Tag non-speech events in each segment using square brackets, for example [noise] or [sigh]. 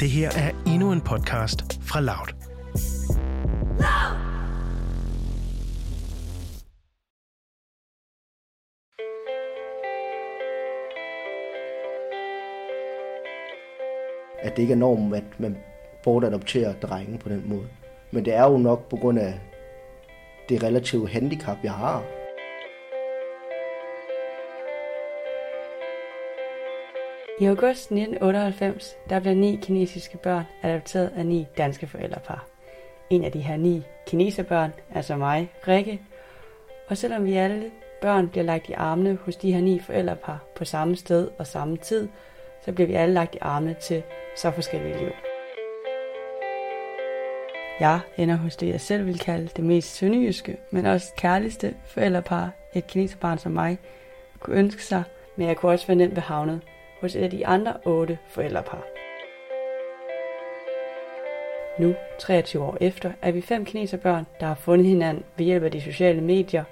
Det her er endnu en podcast fra Loud. At det ikke er normen, at man bortadopterer drenge på den måde. Men det er jo nok på grund af det relative handicap, jeg har. I august 1998, der blev ni kinesiske børn adopteret af ni danske forældrepar. En af de her ni kineserbørn altså mig, Rikke. Og selvom vi alle børn bliver lagt i armene hos de her ni forældrepar på samme sted og samme tid, så bliver vi alle lagt i armene til så forskellige liv. Jeg ender hos det, jeg selv vil kalde det mest sønderjyske, men også kærligste forældrepar, et kineserbarn som mig, kunne ønske sig, men jeg kunne også være nemt behavnet hos et af de andre otte forældrepar. Nu, 23 år efter, er vi fem kineserbørn, der har fundet hinanden ved hjælp af de sociale medier,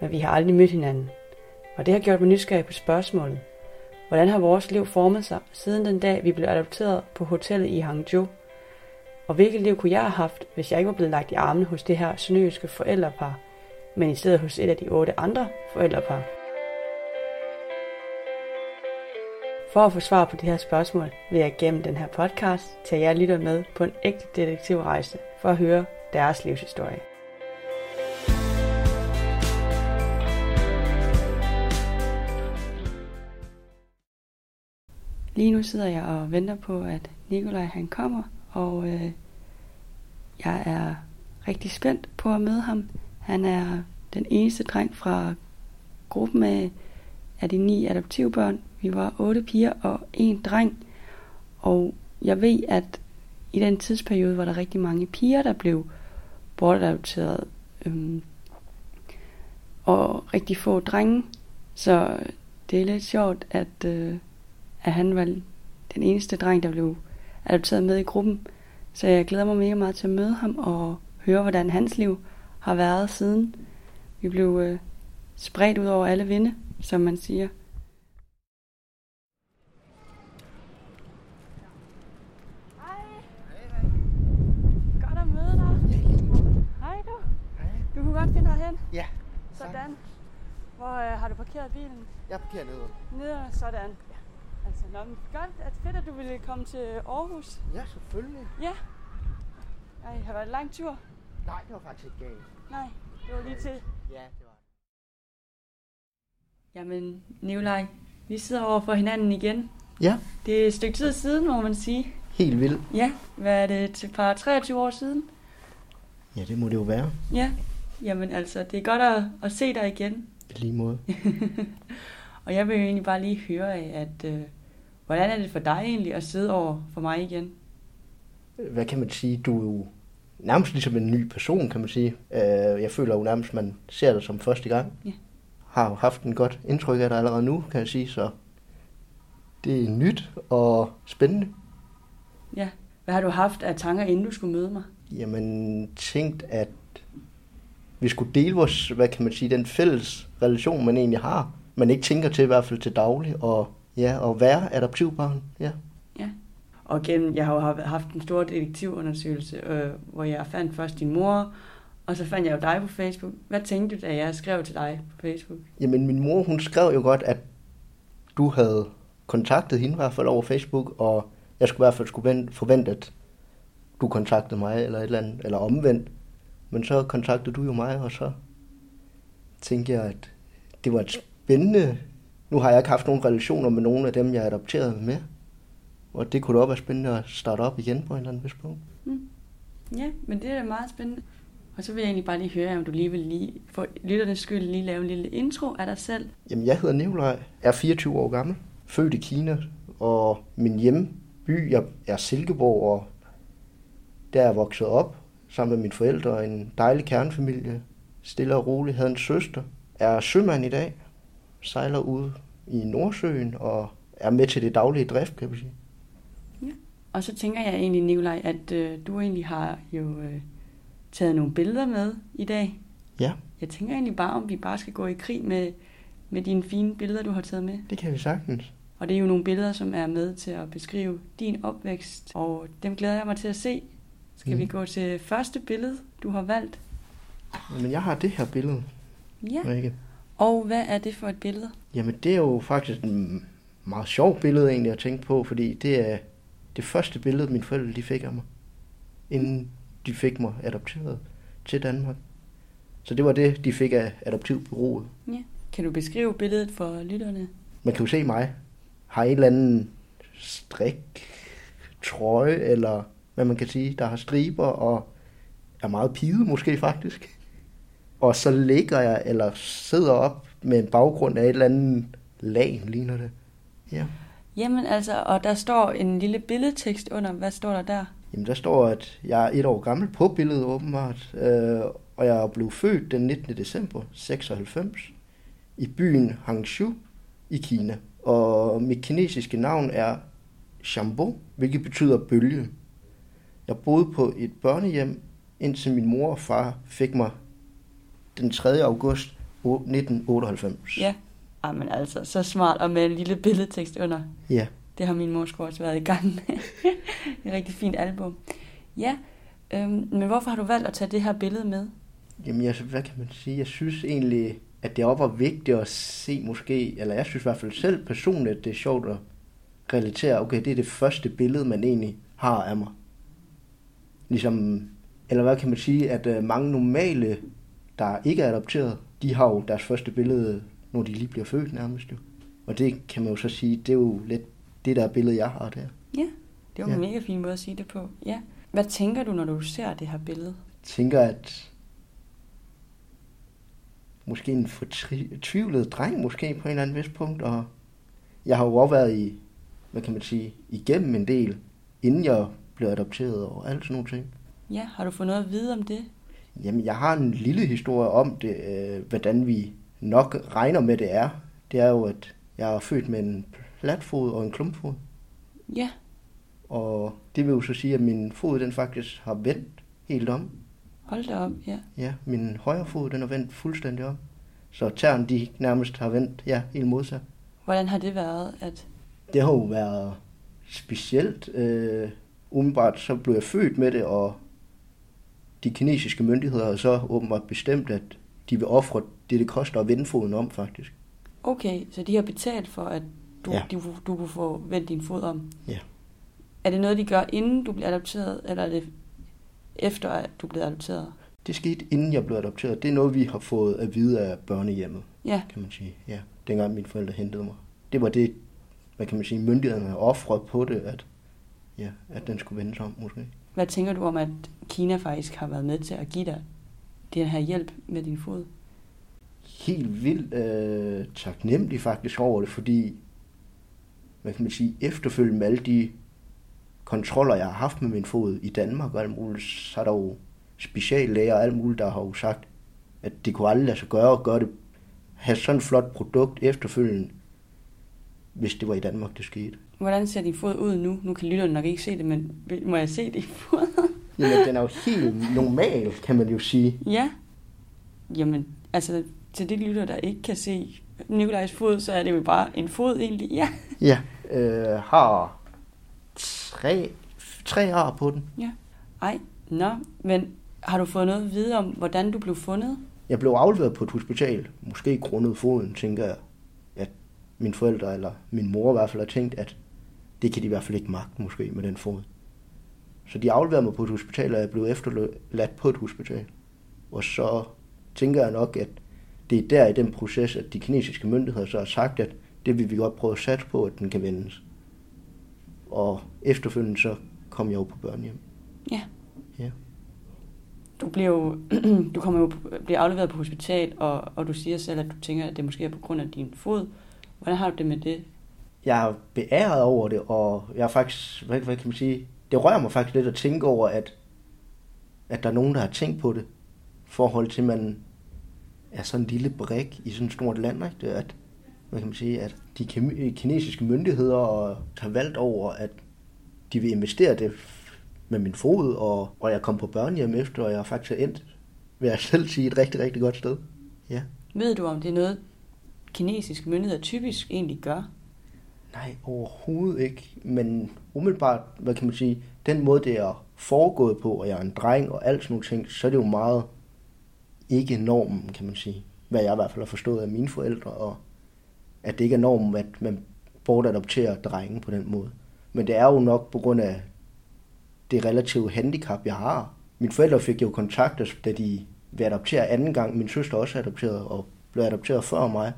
men vi har aldrig mødt hinanden. Og det har gjort mig nysgerrig på spørgsmålet. Hvordan har vores liv formet sig siden den dag, vi blev adopteret på hotellet i Hangzhou? Og hvilket liv kunne jeg have haft, hvis jeg ikke var blevet lagt i armene hos det her sønderjyske forældrepar, men i stedet hos et af de otte andre forældrepar? For at få svar på de her spørgsmål, vil jeg gennem den her podcast tage jer lytter med på en ægte detektivrejse for at høre deres livshistorie. Lige nu sidder jeg og venter på, at Nikolaj han kommer, og øh, jeg er rigtig spændt på at møde ham. Han er den eneste dreng fra gruppen af, af de ni adoptivbørn. Vi var otte piger og en dreng, og jeg ved, at i den tidsperiode var der rigtig mange piger, der blev bortadopteret, øhm, og rigtig få drenge. Så det er lidt sjovt, at, øh, at han var den eneste dreng, der blev adopteret med i gruppen. Så jeg glæder mig mega meget til at møde ham og høre, hvordan hans liv har været siden. Vi blev øh, spredt ud over alle vinde, som man siger. Godt at møde dig. Hej du. Du kunne godt finde herhen. Ja, Sådan. Hvor øh, har du parkeret bilen? Jeg parkerer nede. Nede sådan. Ja. Altså, nå, men godt. At fedt, at du ville komme til Aarhus. Ja, selvfølgelig. Ja. Ej, har været en lang tur? Nej, det var faktisk ikke galt. Nej, det var lige til. Ja, det var Jamen, Nikolaj, vi sidder over for hinanden igen. Ja, Det er et stykke tid siden, må man sige. helt vildt. Ja, hvad er det til par 23 år siden? Ja, det må det jo være. Ja, jamen altså, det er godt at, at se dig igen. Lige måde. [laughs] Og jeg vil jo egentlig bare lige høre af, at øh, hvordan er det for dig egentlig at sidde over for mig igen? Hvad kan man sige? Du er jo nærmest ligesom en ny person, kan man sige. Øh, Jeg føler jo nærmest, man ser dig som første gang. Ja. Har jo haft en godt indtryk af dig allerede nu, kan jeg sige, så det er nyt og spændende. Ja, hvad har du haft af tanker, inden du skulle møde mig? Jamen, tænkt, at vi skulle dele vores, hvad kan man sige, den fælles relation, man egentlig har. Man ikke tænker til, i hvert fald til daglig, og ja, og være adoptivbarn, ja. Ja. Og gennem, jeg har jo haft- en stor detektivundersøgelse, øh, hvor jeg fandt først din mor, og så fandt jeg jo dig på Facebook. Hvad tænkte du, da jeg skrev til dig på Facebook? Jamen, min mor, hun skrev jo godt, at du havde kontaktet hende i hvert fald over Facebook, og jeg skulle i hvert fald skulle vente- forvente, at du kontaktede mig, eller et eller andet, eller omvendt. Men så kontaktede du jo mig, og så tænkte jeg, at det var et spændende... Nu har jeg ikke haft nogen relationer med nogen af dem, jeg adopterede med. Og det kunne da også være spændende at starte op igen på en eller anden vis punkt. Ja, men det er meget spændende. Og så vil jeg egentlig bare lige høre, om du lige vil lige, for lytternes skyld lige lave en lille intro af dig selv. Jamen, jeg hedder Nikolaj, er 24 år gammel, født i Kina, og min hjemby jeg er Silkeborg, og der er jeg vokset op sammen med mine forældre og en dejlig kernefamilie. Stille og roligt, havde en søster, er sømand i dag, sejler ud i Nordsøen og er med til det daglige drift, kan man sige. Og så tænker jeg egentlig, Nikolaj, at øh, du egentlig har jo øh, taget nogle billeder med i dag. Ja, Jeg tænker egentlig bare, om vi bare skal gå i krig med, med dine fine billeder, du har taget med. det kan vi sagtens. Og det er jo nogle billeder, som er med til at beskrive din opvækst, og dem glæder jeg mig til at se. Skal mm. vi gå til første billede, du har valgt? Men jeg har det her billede, Ja. Rikke. Og hvad er det for et billede? Jamen, det er jo faktisk en meget sjov billede egentlig at tænke på, fordi det er det første billede, mine forældre de fik af mig, inden de fik mig adopteret til Danmark. Så det var det, de fik af adoptivbureauet. Ja. Kan du beskrive billedet for lytterne? Man kan jo se mig, har en eller anden strik, trøje, eller hvad man kan sige, der har striber, og er meget pide måske faktisk. Og så ligger jeg, eller sidder op med en baggrund af et eller andet lag, ligner det. Ja. Jamen altså, og der står en lille billedtekst under. Hvad står der der? Jamen der står, at jeg er et år gammel på billedet åbenbart, øh, og jeg blev født den 19. december 96 i byen Hangzhou i Kina. Og mit kinesiske navn er Shambo, hvilket betyder bølge. Jeg boede på et børnehjem, indtil min mor og far fik mig den 3. august 1998. Ja. Jamen altså, så smart, og med en lille billedtekst under. Ja. Det har min mor sgu også været i gang med. det [laughs] er et rigtig fint album. Ja, øhm, men hvorfor har du valgt at tage det her billede med? Jamen, jeg, hvad kan man sige? Jeg synes egentlig, at det også var vigtigt at se måske, eller jeg synes i hvert fald selv personligt, at det er sjovt at relatere, okay, det er det første billede, man egentlig har af mig. Ligesom, eller hvad kan man sige, at øh, mange normale, der ikke er adopteret, de har jo deres første billede, når de lige bliver født nærmest jo. Og det kan man jo så sige, det er jo lidt det der billede, jeg har der. Ja, det var Ja. en mega fin måde at sige det på. Ja. Hvad tænker du, når du ser det her billede? tænker, at måske en fortvivlet dreng måske på en eller anden vis punkt, og jeg har jo også været i, hvad kan man sige, igennem en del, inden jeg blev adopteret og alt sådan nogle ting. Ja, har du fået noget at vide om det? Jamen, jeg har en lille historie om det, øh, hvordan vi nok regner med det er. Det er jo, at jeg er født med en platfod og en klumpfod, Ja, og det vil jo så sige, at min fod den faktisk har vendt helt om. hold da op, ja. Ja, min højre fod, den er vendt fuldstændig om. Så tæerne, de nærmest har vendt, ja, helt modsat. Hvordan har det været, at... Det har jo været specielt. Øh, umiddelbart så blev jeg født med det, og de kinesiske myndigheder har så åbenbart bestemt, at de vil ofre det, det koster at vende foden om, faktisk. Okay, så de har betalt for, at du, Ja. du, du kunne få vendt din fod om? Ja. Er det noget, de gør, inden du bliver adopteret, eller er det efter, at du blev adopteret? Det skete, inden jeg blev adopteret. Det er noget, vi har fået at vide af børnehjemmet, Ja, kan man sige. Ja, dengang mine forældre hentede mig. Det var det, hvad kan man sige, myndighederne offrede på det, at, ja, at den skulle vendes om, måske. hvad tænker du om, at Kina faktisk har været med til at give dig den her hjælp med din fod? helt vildt øh, taknemmelig faktisk over det, fordi, hvad kan man sige, efterfølgende med alle de kontroller, jeg har haft med min fod i Danmark og alt muligt, så er der jo speciallæger og alt muligt, der har jo sagt, at det kunne aldrig lade sig gøre at gøre det, have sådan et flot produkt efterfølgende, hvis det var i Danmark, det skete. Hvordan ser din fod ud nu? Nu kan lytterne nok ikke se det, men må jeg se din fod? [laughs] Jamen, den er jo helt normal, kan man jo sige. ja. Jamen, altså til de lytter, der ikke kan se Nikolajs fod, så er det jo bare en fod egentlig. Ja. Ja. Øh, har tre, tre ar på den. Ej, nå, men har du fået noget at vide om, hvordan du blev fundet? Jeg blev afleveret på et hospital, måske grundet foden, tænker jeg, at mine forældre, eller min mor i hvert fald, har tænkt, at det kan de i hvert fald ikke magte måske med den fod. Så de afleverede mig på et hospital, og jeg blev efterladt på et hospital. Og så tænker jeg nok, at det er der i den proces, at de kinesiske myndigheder så har sagt, at det vil vi godt prøve at satse på, at den kan vendes. Og efterfølgende så kom jeg jo på børnehjem. Ja. Ja. Du, blev, jo- [clears throat] du kommer jo bliver afleveret på hospital, og, og du siger selv, at du tænker, at det måske er på grund af din fod. Hvordan har du det med det? Jeg er beæret over det, og jeg er faktisk, hvad, hvad kan man sige, det rører mig faktisk lidt at tænke over, at, at der er nogen, der har tænkt på det, i forhold til, at man er sådan en lille brik i sådan et stort land, ikke? Det er, at, hvad kan man sige, at de kinesiske myndigheder har valgt over, at de vil investere det med min fod, og, og jeg kom på børnehjem efter, og jeg er faktisk endt, vil jeg selv sige, et rigtig, rigtig godt sted. Ja. Ved du, om det er noget, kinesiske myndigheder typisk egentlig gør? Nej, overhovedet ikke. Men umiddelbart, hvad kan man sige, den måde, det er foregået på, og jeg er en dreng og alt sådan nogle ting, så er det jo meget ikke normen, kan man sige. Hvad jeg i hvert fald har forstået af mine forældre, og at det ikke er normen, at man bortadopterer drenge på den måde. Men det er jo nok på grund af det relative handicap, jeg har. Mine forældre fik jo kontakt, altså, da de blev adopteret anden gang. Min søster også er adopteret og blev adopteret før mig.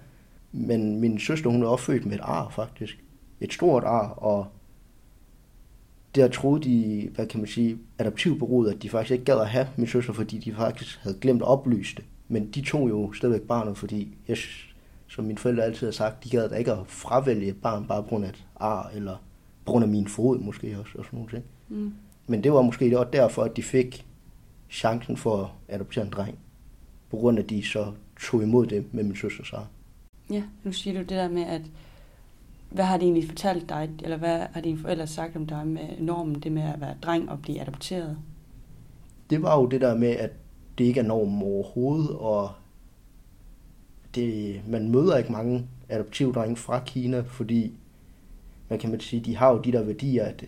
Men min søster, hun er opfødt med et ar, faktisk. Et stort ar, og der troede de, hvad kan man sige, adoptivbureauet, at de faktisk ikke gad at have min søster, fordi de faktisk havde glemt at oplyse det. Men de tog jo stadigvæk barnet, fordi jeg, som mine forældre altid har sagt, de gad da ikke at fravælge et barn bare på grund af et ar, eller på grund af min fod måske også, og sådan nogle ting. Mm. Men det var måske også derfor, at de fik chancen for at adoptere en dreng, på grund af, at de så tog imod det med min søsters ar. Ja, nu siger du det der med, at hvad har de egentlig fortalt dig, eller hvad har dine forældre sagt om dig med normen, det med at være dreng og blive adopteret? Det var jo det der med, at det ikke er normen overhovedet, og det, man møder ikke mange adoptivdrenge fra Kina, fordi hvad kan man sige, de har jo de der værdier, at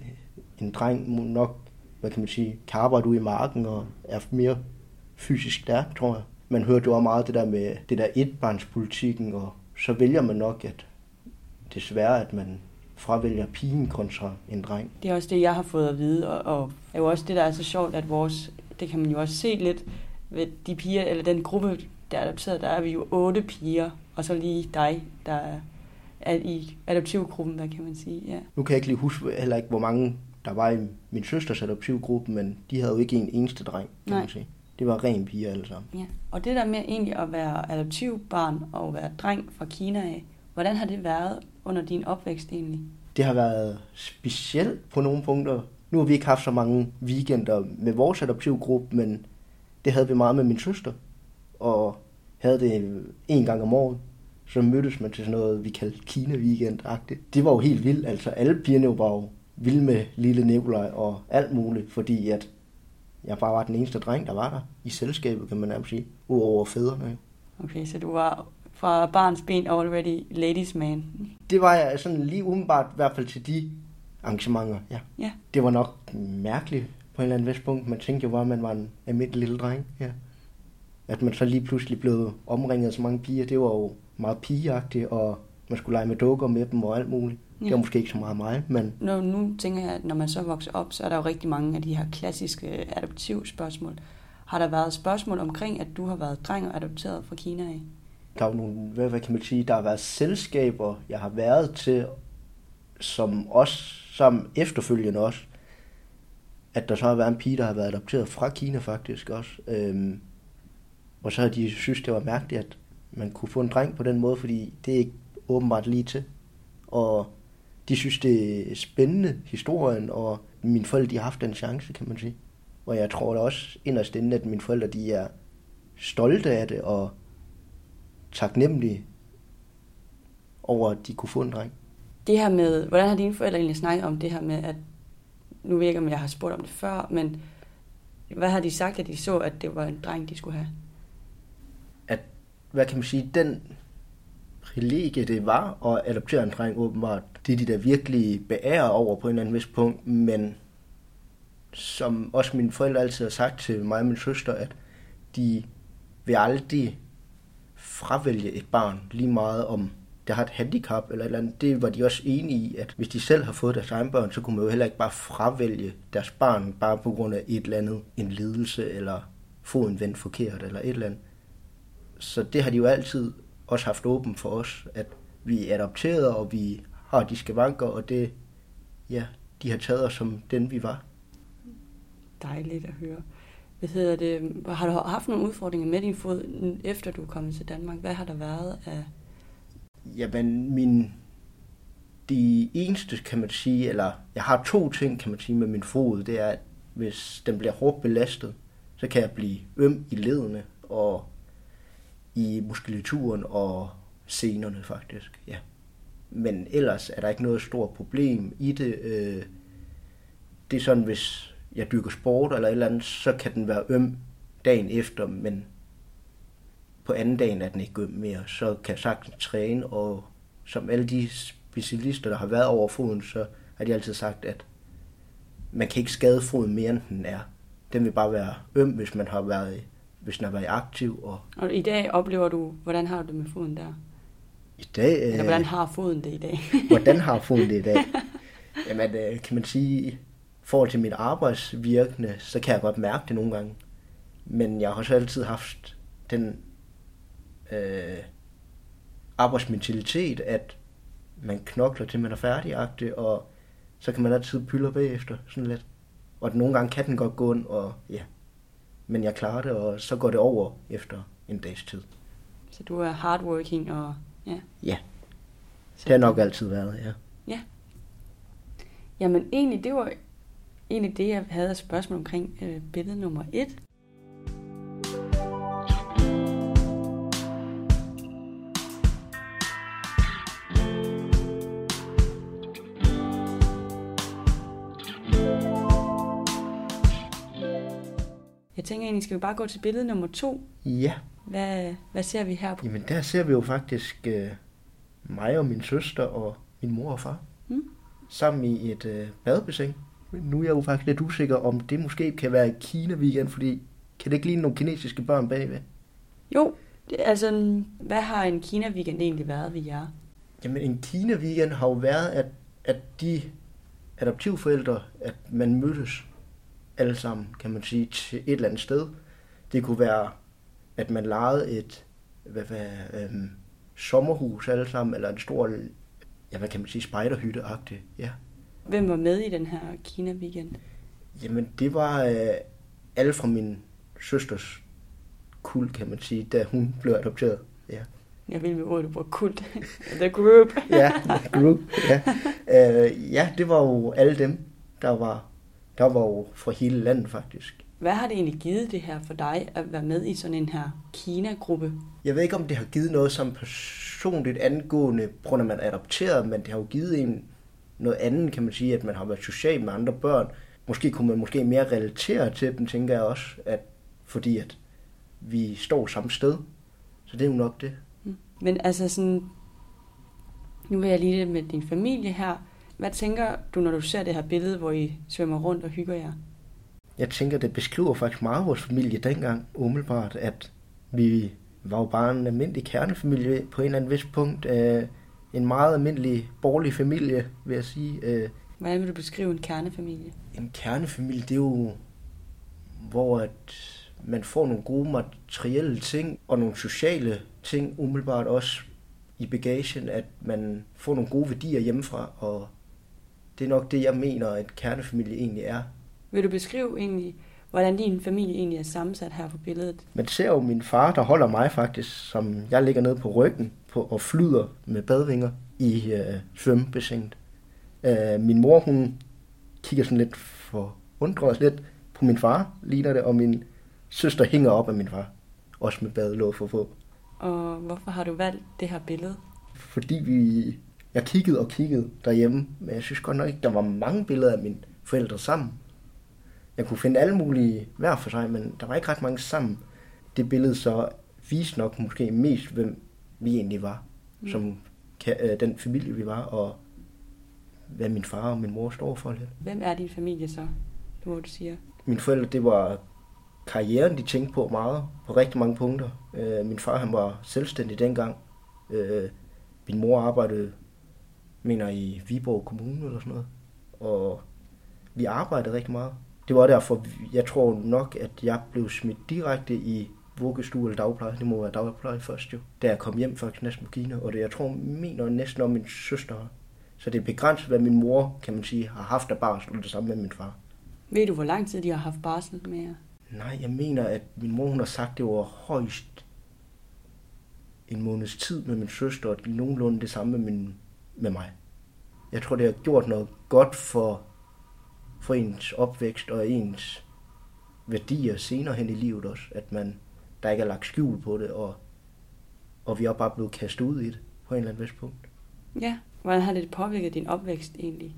en dreng nok, hvad kan man sige, kan arbejde ude i marken og er mere fysisk stærk, tror jeg. Man hørte jo også meget det der med det der etbarnspolitikken, og så vælger man nok, at desværre, at man fravælger pigen kontra en dreng. Det er også det, jeg har fået at vide, og, og er jo også det, der er så sjovt, at vores, det kan man jo også se lidt ved de piger, eller den gruppe, der er adopteret, der er vi jo otte piger, og så lige dig, der er, er i adoptivgruppen, hvad kan man sige. Ja. Nu kan jeg ikke lige huske heller ikke, hvor mange der var i min søsters adoptivgruppe, men de havde jo ikke en eneste dreng, kan Nej. man sige. Det var ren piger alle sammen. Ja. Og det der med egentlig at være adoptivbarn og være dreng fra Kina af, hvordan har det været under din opvækst egentlig? Det har været specielt på nogle punkter. Nu har vi ikke haft så mange weekender med vores adoptivgruppe, men det havde vi meget med min søster. Og havde det en gang om året. Så mødtes man til sådan noget, vi kaldte Kina weekend -agtigt. Det var jo helt vildt. Altså alle pigerne var jo vilde med lille Nikolaj og alt muligt, fordi at jeg bare var den eneste dreng, der var der i selskabet, kan man nærmest sige, udover fædrene. Okay, så du var fra barns ben already ladies man. Det var jeg sådan lige umiddelbart, i hvert fald til de arrangementer, ja. ja. Det var nok mærkeligt på en eller anden vis punkt. Man tænkte jo bare, at man var en almindelig lille dreng, ja. At man så lige pludselig blev omringet af så mange piger, det var jo meget pigeagtigt, og man skulle lege med dukker med dem og alt muligt. Ja. Det var måske ikke så meget mig, men... Nå, nu tænker jeg, at når man så vokser op, så er der jo rigtig mange af de her klassiske adoptivspørgsmål. Har der været spørgsmål omkring, at du har været dreng og adopteret fra Kina af? Der er nogle, hvad, hvad kan man sige, der har været selskaber, jeg har været til, som også, som efterfølgende også, at der så har været en pige, der har været adopteret fra Kina faktisk også. Øhm, og så har de synes, det var mærkeligt, at man kunne få en dreng på den måde, fordi det er ikke åbenbart lige til. Og de synes, det er spændende, historien, og mine forældre de har haft den chance, kan man sige. Og jeg tror da også inderst inde, at mine forældre de er stolte af det, og taknemmelige over, at de kunne få en dreng. Det her med, hvordan har dine forældre egentlig snakket om det her med, at nu ved jeg ikke, om jeg har spurgt om det før, men hvad har de sagt, at de så, at det var en dreng, de skulle have? At, hvad kan man sige, den privilegie, det var at adoptere en dreng åbenbart, det er de der virkelig beærer over på en eller anden vis punkt, men som også mine forældre altid har sagt til mig og min søster, at de vil aldrig fravælge et barn lige meget om der har et handicap eller et eller andet. Det var de også enige i, at hvis de selv har fået deres egen børn, så kunne man jo heller ikke bare fravælge deres barn bare på grund af et eller andet, en lidelse eller foden vendt forkert eller et eller andet. Så det har de jo altid også haft åben for os, at vi er adopteret, og vi har de skavanker, og det, ja, de har taget os som den, vi var. Dejligt at høre. Hvad hedder det? Har du haft nogle udfordringer med din fod, efter du er kommet til Danmark? Hvad har der været af... Jamen, min... De eneste, kan man sige, eller jeg har to ting, kan man sige, med min fod, det er, at hvis den bliver hårdt belastet, så kan jeg blive øm i ledene og i muskulaturen og senerne faktisk, ja. Men ellers er der ikke noget stort problem i det. Øh, det er sådan, hvis jeg dyrker sport eller et eller andet, så kan den være øm dagen efter, men på anden dagen er den ikke øm mere. Så kan jeg sagtens træne, og som alle de specialister, der har været over foden, så har de altid sagt, at man kan ikke skade foden mere, end den er. Den vil bare være øm, hvis man har været, hvis den har været aktiv. Og Og i dag oplever du, hvordan har du det med foden der? i dag, Eller hvordan har foden det i dag? hvordan har foden det i dag? [laughs] Jamen, øh, kan man sige, forhold til mit arbejdsvirkende, så kan jeg godt mærke det nogle gange. Men jeg har også altid haft den øh, arbejdsmentalitet, at man knokler til man er færdigagtig, og så kan man altid pylde bagefter, sådan lidt. Og at nogle gange kan den godt gå ind, og ja. Men jeg klarer det, og så går det over efter en dags tid. Så du er hardworking og... Ja. Ja, Så, det har nok altid været, ja. Jamen egentlig, det var egentlig det, jeg havde et spørgsmål omkring øh, billede nummer et. Jeg tænker egentlig, skal vi bare gå til billede nummer to? Ja, Hvad, hvad ser vi her på? Jamen der ser vi jo faktisk øh, mig og min søster og min mor og far Mm. sammen i et øh, badebassin. Nu er jeg jo faktisk lidt usikker, om det måske kan være Kina-weekend, fordi kan det ikke ligne nogle kinesiske børn bagved? Jo, det, altså, hvad har en Kina-weekend egentlig været ved jer? Jamen en Kina-weekend har jo været, at, at de adoptivforældre, at man mødtes alle sammen, kan man sige, til et eller andet sted. Det kunne være, at man lejede et hvad, hvad, øhm, sommerhus alle sammen, eller en stor, ja, hvad kan man sige, spejderhytte-agtigt, ja. Hvem var med i den her Kina-weekend? Jamen, det var øh, alle fra min søsters kul, kan man sige, da hun blev adopteret. Ja, Jeg vil med ordet, du bruger kult. [laughs] The group. [laughs] ja group, ja. Øh, ja, det var jo alle dem, der var, der var jo fra hele landet faktisk. Hvad har det egentlig givet det her for dig at være med i sådan en her Kina-gruppe? Jeg ved ikke, om det har givet noget som personligt angående, på grund af, at man er adopteret, men det har jo givet en noget andet, kan man sige, at man har været social med andre børn. Måske kunne man måske mere relatere til dem, tænker jeg også, at fordi at vi står samme sted. Så det er jo nok det. Men altså sådan, nu vil jeg lige det med din familie her. Hvad tænker du, når du ser det her billede, hvor I svømmer rundt og hygger jer? Jeg tænker, det beskriver faktisk meget vores familie dengang, umiddelbart, at vi var jo bare en almindelig kernefamilie på en eller anden vis punkt. Øh, en meget almindelig borgerlig familie, vil jeg sige. Øh, Hvordan vil du beskrive en kernefamilie? en kernefamilie, det er jo, hvor at man får nogle gode materielle ting, og nogle sociale ting umiddelbart også i bagagen, at man får nogle gode værdier hjemmefra, og det er nok det, jeg mener, at kernefamilie egentlig er. Vil du beskrive egentlig, hvordan din familie egentlig er sammensat her på billedet? Man ser jo min far, der holder mig faktisk, som jeg ligger nede på ryggen på, og flyder med badvinger i øh, svømmebassinet. Øh, min mor, hun kigger sådan lidt for undret lidt på min far, ligner det, og min søster hænger op af min far. Også med badelåg for få. Og hvorfor har du valgt det her billede? Fordi vi... Jeg kiggede og kiggede derhjemme, men jeg synes godt nok ikke, der var mange billeder af mine forældre sammen. Jeg kunne finde alle mulige hver for sig, men der var ikke ret mange sammen. Det billede så viste nok måske mest, hvem vi egentlig var. Mm. Som øh, den familie, vi var, og hvad min far og min mor står for lidt. Hvem er din familie så, hvor du siger? Mine forældre, det var karrieren, de tænkte på meget, på rigtig mange punkter. Øh, min far, han var selvstændig dengang. Øh, min mor arbejdede, mener i Viborg Kommune eller sådan noget. Og vi arbejdede rigtig meget. Det var derfor, jeg tror nok, at jeg blev smidt direkte i vuggestue eller dagpleje. Det må være dagpleje først jo. Da jeg kom hjem på Kina, og det jeg tror, mener næsten om min søster. Så det er begrænset, hvad min mor, kan man sige, har haft af barsel, og det samme med min far. Ved du, hvor lang tid de har haft barsel med jer? Nej, jeg mener, at min mor hun har sagt, det var højst en måneds tid med min søster, og nogenlunde det samme med, min, med mig. Jeg tror, det har gjort noget godt for, for ens opvækst og ens værdier senere hen i livet også, at man, der ikke er lagt skjul på det, og, og vi er bare blevet kastet ud i det på en eller anden vis punkt. Ja. Hvordan har det påvirket din opvækst egentlig?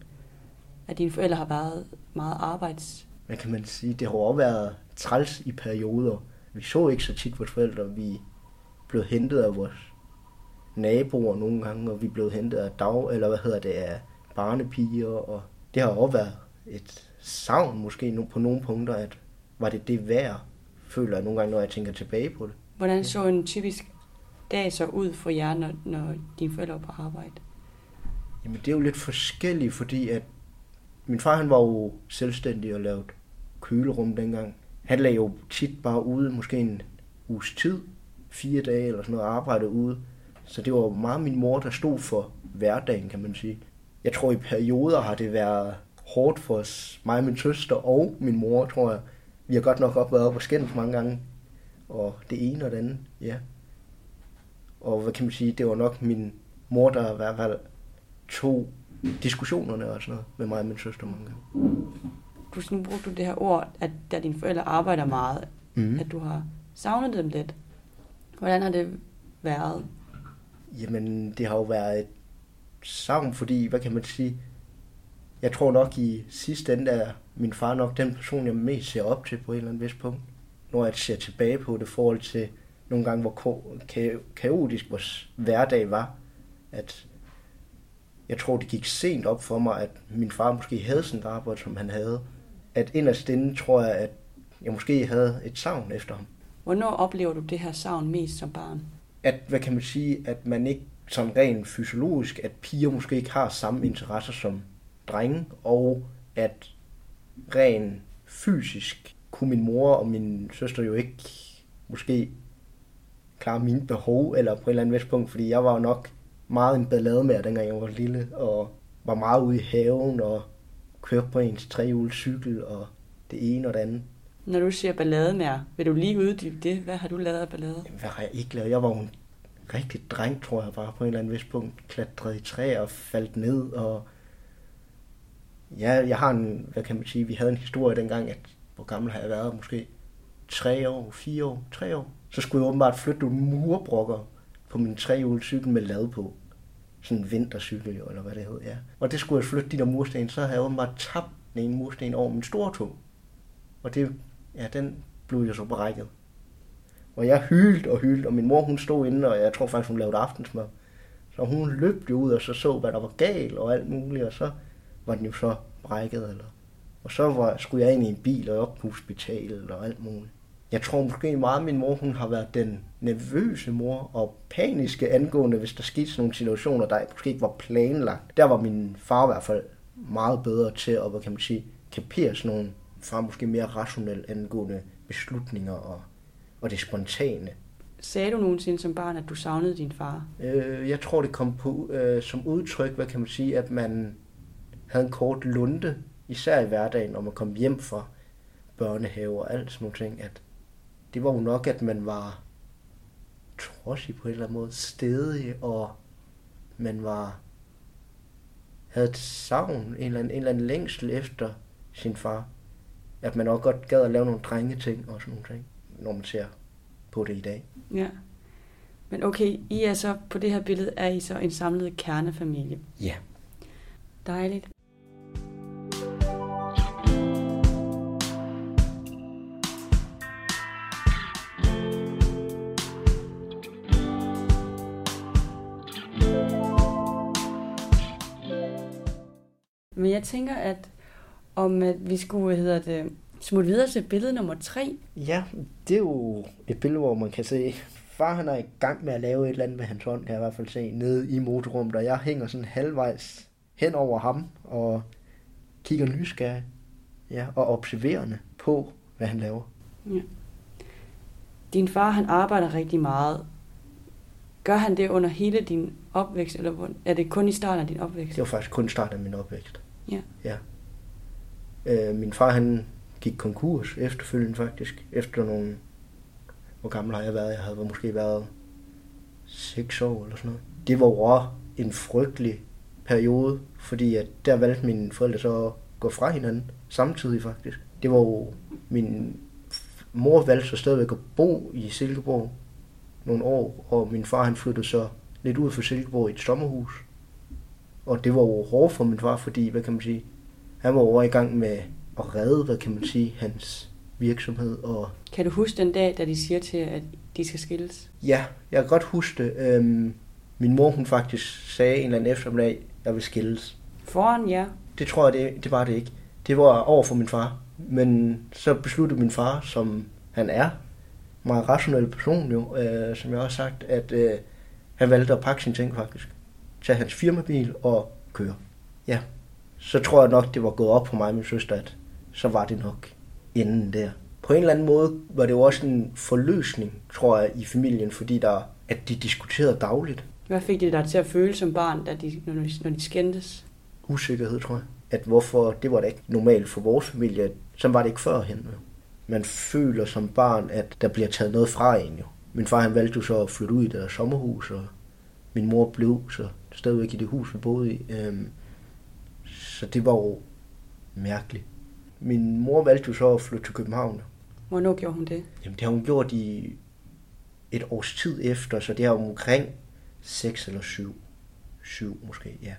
At dine forældre har været meget arbejds... Hvad kan man sige? Det har også været træls i perioder. Vi så ikke så tit vores forældre. Vi blev hentet af vores naboer nogle gange, og vi blev hentet af dag, eller hvad hedder det, af barnepiger, og det har også været et savn måske på nogle punkter, at var det det værd, føler jeg nogle gange, når jeg tænker tilbage på det. Hvordan så en typisk dag så ud for jer, når, når dine forældre var på arbejde? Jamen det er jo lidt forskelligt, fordi at min far han var jo selvstændig og lavede kølerum dengang. Han lagde jo tit bare ude, måske en uges tid, fire dage eller sådan noget, arbejde ude. Så det var meget min mor, der stod for hverdagen, kan man sige. Jeg tror, i perioder har det været hårdt for os, mig, min søster og min mor, tror jeg. Vi har godt nok op været op og skændt mange gange. Og det ene og det andet, ja. Og hvad kan man sige, det var nok min mor, der i hvert fald tog diskussionerne og sådan noget med mig og min søster mange gange. Du sådan brugte du det her ord, at da dine forældre arbejder meget, Mm. at du har savnet dem lidt. Hvordan har det været? Jamen, det har jo været et savn, fordi, hvad kan man sige, jeg tror nok i sidste ende er min far nok den person, jeg mest ser op til på et eller andet vis punkt. Når jeg ser tilbage på det forhold til nogle gange, hvor ka- kaotisk vores hverdag var. At jeg tror, det gik sent op for mig, at min far måske havde sådan et arbejde, som han havde. At inderst inde tror jeg, at jeg måske havde et savn efter ham. Hvornår oplever du det her savn mest som barn? at, hvad kan man sige, at man ikke sådan rent fysiologisk, at piger måske ikke har samme interesser som drenge, og at rent fysisk kunne min mor og min søster jo ikke måske klare mine behov, eller på et eller andet vis punkt, fordi jeg var jo nok meget en ballade med, dengang jeg var lille, og var meget ude i haven, og kørte på ens trehjulet cykel, og det ene og det andet. Når du siger ballade med vil du lige uddybe det? Hvad har du lavet af ballade? Jamen, hvad har jeg ikke lavet? Jeg var jo en rigtig dreng, tror jeg bare, på en eller anden vis punkt. Klatrede i træer og faldt ned, og... Ja, jeg har en, hvad kan man sige, vi havde en historie dengang, at hvor gammel har jeg været? Måske tre år, fire år, tre år. Så skulle jeg åbenbart flytte nogle murbrokker på min trehjulet cykel med lad på. Sådan en vintercykel, jo, eller hvad det hed, ja. Og det skulle jeg flytte de der mursten, så havde jeg åbenbart tabt den ene mursten over min store tog. Og det, ja, den blev jeg så berækket. Og jeg hylte og hylte, og min mor hun stod inde, og jeg tror faktisk, hun lavede aftensmad. Så hun løb jo ud og så så, hvad der var galt og alt muligt, og så var den jo så brækket. Eller. Og så var, skulle jeg ind i en bil og op på hospitalet og alt muligt. Jeg tror måske meget, at min mor hun har været den nervøse mor og paniske angående, hvis der skete sådan nogle situationer, der måske ikke var planlagt. Der var min far i hvert fald meget bedre til at, hvad kan man sige, kapere sådan nogle far måske mere rationelt angående beslutninger og og det spontane. Sagde du nogensinde som barn, at du savnede din far? Øh, jeg tror, det kom på øh, som udtryk, hvad kan man sige, at man havde en kort lunde, især i hverdagen, når man kom hjem fra børnehave og alt sådan nogle ting, at det var jo nok, at man var trodsig på en eller anden måde, stedig, og man var havde et savn, en eller, anden, en eller anden længsel efter sin far. At man også godt gad at lave nogle drengeting og sådan nogle ting, når man ser på det i dag. Ja. Men okay, I er så på det her billede, er I så en samlet kernefamilie. Ja. Dejligt. Jeg tænker, at om at vi skulle, hedder det, smutte videre til billede nummer tre. Ja, det er jo et billede, hvor man kan se, far han er i gang med at lave et eller andet med hans hånd, kan jeg i hvert fald se, nede i motorrummet, og jeg hænger sådan halvvejs hen over ham, og kigger nysgerrig, ja, og observerende på, hvad han laver. Ja. Din far, han arbejder rigtig meget. Gør han det under hele din opvækst, eller er det kun i starten af din opvækst? Det var faktisk kun starten af min opvækst. Ja. Ja. Øh, min far, han gik konkurs efterfølgende faktisk, efter nogle... Hvor gammel har jeg været? Jeg havde måske været 6 år eller sådan noget. Det var jo en frygtelig periode, fordi at der valgte mine forældre så at gå fra hinanden samtidig faktisk. Det var jo min mor valgte så stadigvæk at bo i Silkeborg nogle år, og min far han flyttede så lidt ud for Silkeborg i et sommerhus. Og det var jo hårdt for min far, fordi, hvad kan man sige, han var over i gang med at redde, hvad kan man sige, hans virksomhed. Og Kan du huske den dag, da de siger til, at de skal skilles? ja, jeg kan godt huske det. Øhm, min mor hun faktisk sagde en eller anden eftermiddag, jeg vil skilles. Foran jer? Det tror jeg, det, det var det ikke. Det var over for min far. Men så besluttede min far, som han er, meget rationel person jo, øh, som jeg også har sagt, at øh, han valgte at pakke sine ting faktisk. Tage hans firmabil og køre. Ja, så tror jeg nok, det var gået op på mig og min søster, at så var det nok inden der. På en eller anden måde var det jo også en forløsning, tror jeg, i familien, fordi der, at de diskuterede dagligt. Hvad fik det dig til at føle som barn, da de, når, de, når de skændtes? Usikkerhed, tror jeg. At hvorfor, det var da ikke normalt for vores familie. Sådan var det ikke førhen. Man føler som barn, at der bliver taget noget fra en jo. Min far han valgte jo så at flytte ud i det sommerhus, og min mor blev så stadigvæk i det hus, vi boede i. Øhm, så det var jo mærkeligt. Min mor valgte jo så at flytte til København. Hvornår gjorde hun det? Jamen, det har hun gjort i et års tid efter, så det er omkring 6 eller 7. 7 måske, ja.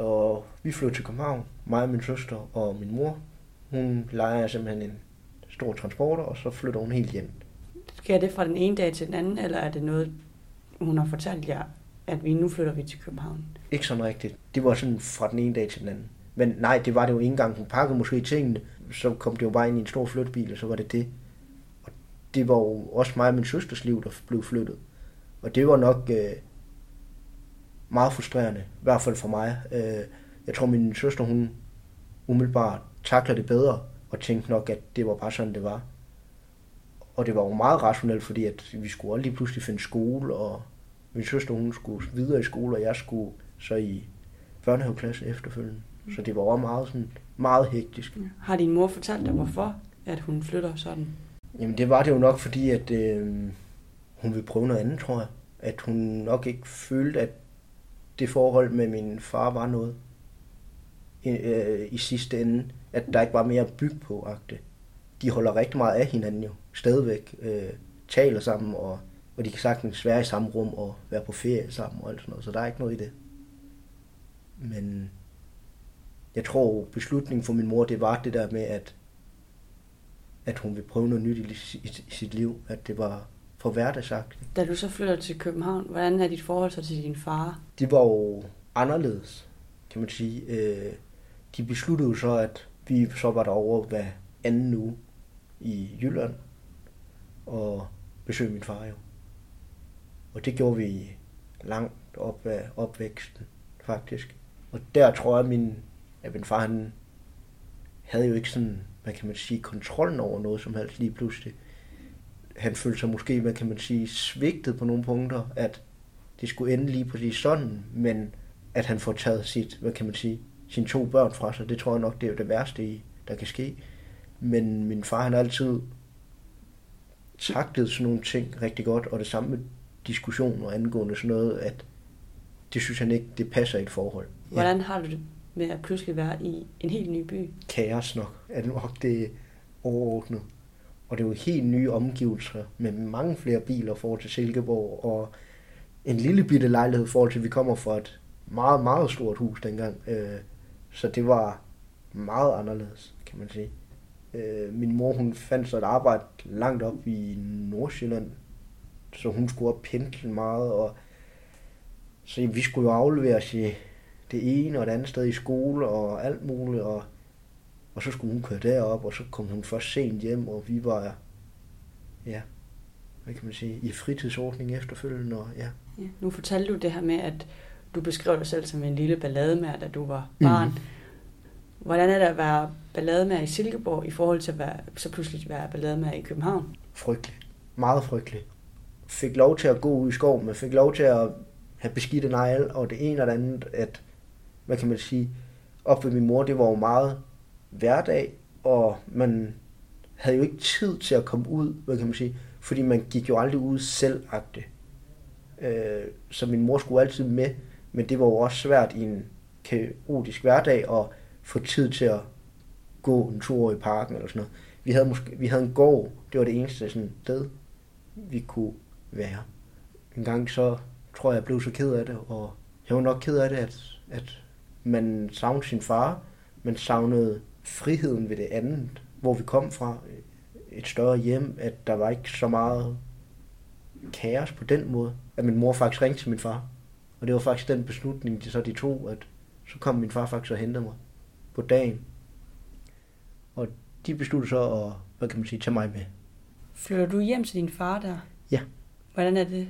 Og vi flyttede til København, mig og min søster og min mor. Hun leger simpelthen en stor transporter, og så flytter hun helt hjem. Sker det fra den ene dag til den anden, eller er det noget, hun har fortalt jer, at vi nu flytter vi til København? Ikke sådan rigtigt. Det var sådan fra den ene dag til den anden. Men nej, det var det jo ikke engang. Hun pakkede måske tingene, så kom det jo bare ind i en stor flyttebil, og så var det det. Og det var jo også mig og min søsters liv, der blev flyttet. Og det var nok øh, meget frustrerende, i hvert fald for mig. Øh, jeg tror, min søster, hun umiddelbart takler det bedre, og tænkte nok, at det var bare sådan, det var. Og det var jo meget rationelt, fordi at vi skulle lige pludselig finde skole, og min søster, hun skulle videre i skole, og jeg skulle så i børnehaveklasse efterfølgende. Så det var også meget, sådan, meget hektisk. Har din mor fortalt dig, hvorfor at hun flytter sådan? Jamen det var det jo nok, fordi at øh, hun ville prøve noget andet, tror jeg. At hun nok ikke følte, at det forhold med min far var noget i, øh, i sidste ende. At der ikke var mere at bygge på, agte. De holder rigtig meget af hinanden jo, stadigvæk. Øh, taler sammen, og, og de kan sagtens være i samme rum og være på ferie sammen og alt sådan noget. Så der er ikke noget i det. Men jeg tror, beslutningen for min mor, det var det der med, at, at hun vil prøve noget nyt i, i, i sit liv. At det var for hverdagsagtigt. Da du så flytter til København, hvordan er dit forhold så til din far? Det var jo anderledes, kan man sige. Øh, de besluttede jo så, at vi så var derovre hver anden uge i Jylland og besøgte min far jo. Og det gjorde vi langt op af opvæksten, faktisk. Og der tror jeg, min, at min far han havde jo ikke sådan, hvad kan man sige, kontrollen over noget som helst lige pludselig. Han følte sig måske, hvad kan man sige, svigtet på nogle punkter, at det skulle ende lige præcis sådan, men at han får taget sit, hvad kan man sige, sine to børn fra sig, det tror jeg nok, det er jo det værste, i, der kan ske. Men min far, han har altid taklet sådan nogle ting rigtig godt, og det samme med diskussioner angående sådan noget, at det synes han ikke, det passer i et forhold. Hvordan har du det med at pludselig være i en helt ny by? Kaos nok, er det nok det overordnet. Og det er jo helt nye omgivelser med mange flere biler forhold til Silkeborg, og en lille bitte lejlighed forhold til, at vi kommer fra et meget, meget stort hus dengang. Øh, så det var meget anderledes, kan man sige. Øh, min mor, hun fandt sig et arbejde langt op i Nordsjælland, så hun skulle op pendle meget, og så vi skulle jo afleveres i det ene og det andet sted i skole og alt muligt, og, og så skulle hun køre derop, og så kom hun først sent hjem, og vi var, ja, hvad kan man sige, i fritidsordning efterfølgende, og ja. ja. Nu fortalte du det her med, at du beskrev dig selv som en lille ballademær, da du var barn. Mm. Hvordan er det at være ballademær i Silkeborg i forhold til at være, så pludselig være ballademær i København? Frygtelig. Meget frygtelig. Fik lov til at gå ud i skoven, man fik lov til at have beskidte negle, og det ene og det andet, at, hvad kan man sige, op ved min mor, det var jo meget hverdag, og man havde jo ikke tid til at komme ud, hvad kan man sige, fordi man gik jo aldrig ud selvagtigt. øh, Så min mor skulle altid med, men det var jo også svært i en kaotisk hverdag at få tid til at gå en tur i parken eller sådan noget. Vi havde, måske, vi havde en gård, det var det eneste sådan sted, vi kunne være. En gang så tror jeg, jeg blev så ked af det, og jeg var nok ked af det, at, at man savnede sin far, man savnede friheden ved det andet, hvor vi kom fra, et større hjem, at der var ikke så meget kaos på den måde, at min mor faktisk ringte til min far Og det var faktisk den beslutning, de så de tog, at så kom min far faktisk og hentede mig på dagen. Og de besluttede så at, hvad kan man sige, tage mig med. Flytter du hjem til din far der? Ja. Hvordan er det?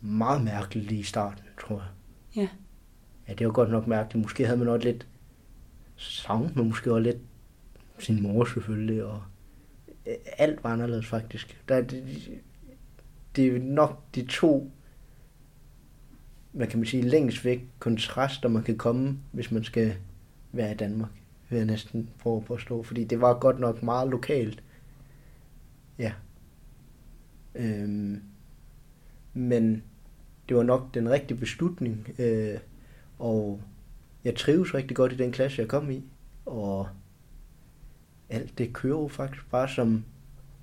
Meget mærkeligt lige i starten, tror jeg. Ja. Ja, det var godt nok mærkeligt. Måske havde man også lidt savn, men måske også lidt sin mor selvfølgelig, og øh, alt var anderledes faktisk. Der, det, det er nok de to, hvad kan man sige, længst væk kontraster, man kan komme, hvis man skal være i Danmark, vil jeg næsten prøve at påstå, fordi det var godt nok meget lokalt. Ja. Øhm, men det var nok den rigtige beslutning, øh, og jeg trives rigtig godt i den klasse, jeg kom i, og alt det kører jo faktisk bare som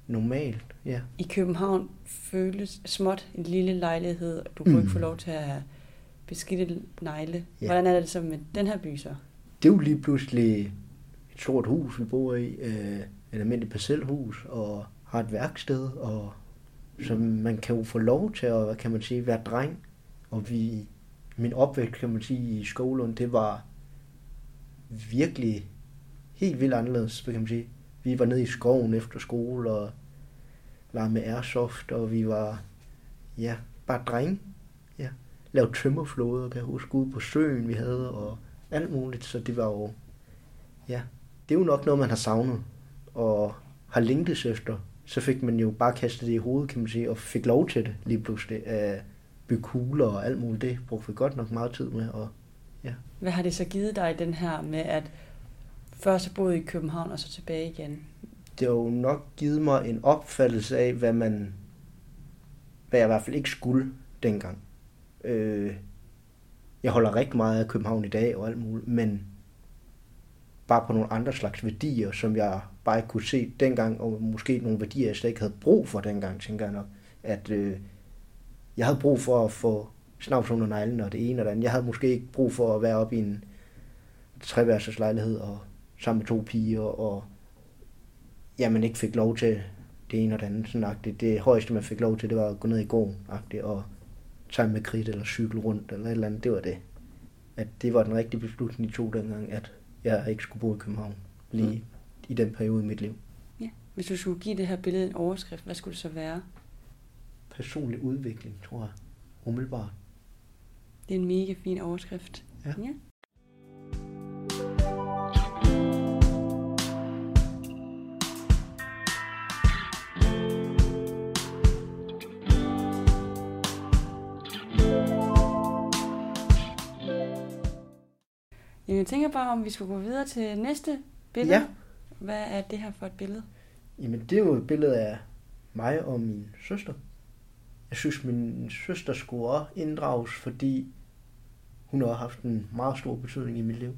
normalt, ja. I København føles småt en lille lejlighed, og du kunne Mm. ikke få lov til at have beskidte negle. Ja. Hvordan er det så med den her by så? Det er jo lige pludselig et stort hus, vi bor i, øh, et almindeligt parcelhus, og har et værksted, og så man kan jo få lov til at, hvad kan man sige, være dreng. Og vi, min opvækst, kan man sige, i skolen, det var virkelig helt vildt anderledes, kan man sige. Vi var nede i skoven efter skole, og var med airsoft, og vi var, ja, bare drenge. Ja. Lavede tømmerflåder, kan jeg huske, ude på søen, vi havde, og alt muligt, så det var jo, ja, det er jo nok noget, man har savnet, og har længtes efter. Så fik man jo bare kastet det i hovedet, kan man sige, og fik lov til det lige pludselig, at bygge kugler og alt muligt. Det brugte vi godt nok meget tid med, og Hvad har det så givet dig den her med, at først have boet i København og så tilbage igen? det har jo nok givet mig en opfattelse af, hvad man, hvad jeg i hvert fald ikke skulle dengang. Øh, jeg holder rigtig meget af København i dag og alt muligt, men bare på nogle andre slags værdier, som jeg bare ikke kunne se dengang, og måske nogle værdier, jeg slet ikke havde brug for dengang, tænker jeg nok. At øh, jeg havde brug for at få snavs under neglen og det ene og det andet. Jeg havde måske ikke brug for at være oppe i en treværelses lejlighed og sammen med to piger, og jamen ikke fik lov til det ene og det andet. Sådan det, det højeste, man fik lov til, det var at gå ned i gården og tage med kridt eller cykel rundt eller et eller andet. Det var det. At det var den rigtige beslutning, de tog dengang, at jeg ikke skulle bo i København lige mm i den periode i mit liv. Ja. Hvis du skulle give det her billede en overskrift, hvad skulle det så være? Personlig udvikling, tror jeg. Umiddelbart. Det er en mega fin overskrift. Ja. ja. Jamen, Jeg tænker bare, om vi skulle gå videre til næste billede. Ja. Hvad er det her for et billede? Jamen, det er jo et billede af mig og min søster. Jeg synes, min søster skulle også inddrages, fordi hun har haft en meget stor betydning i mit liv.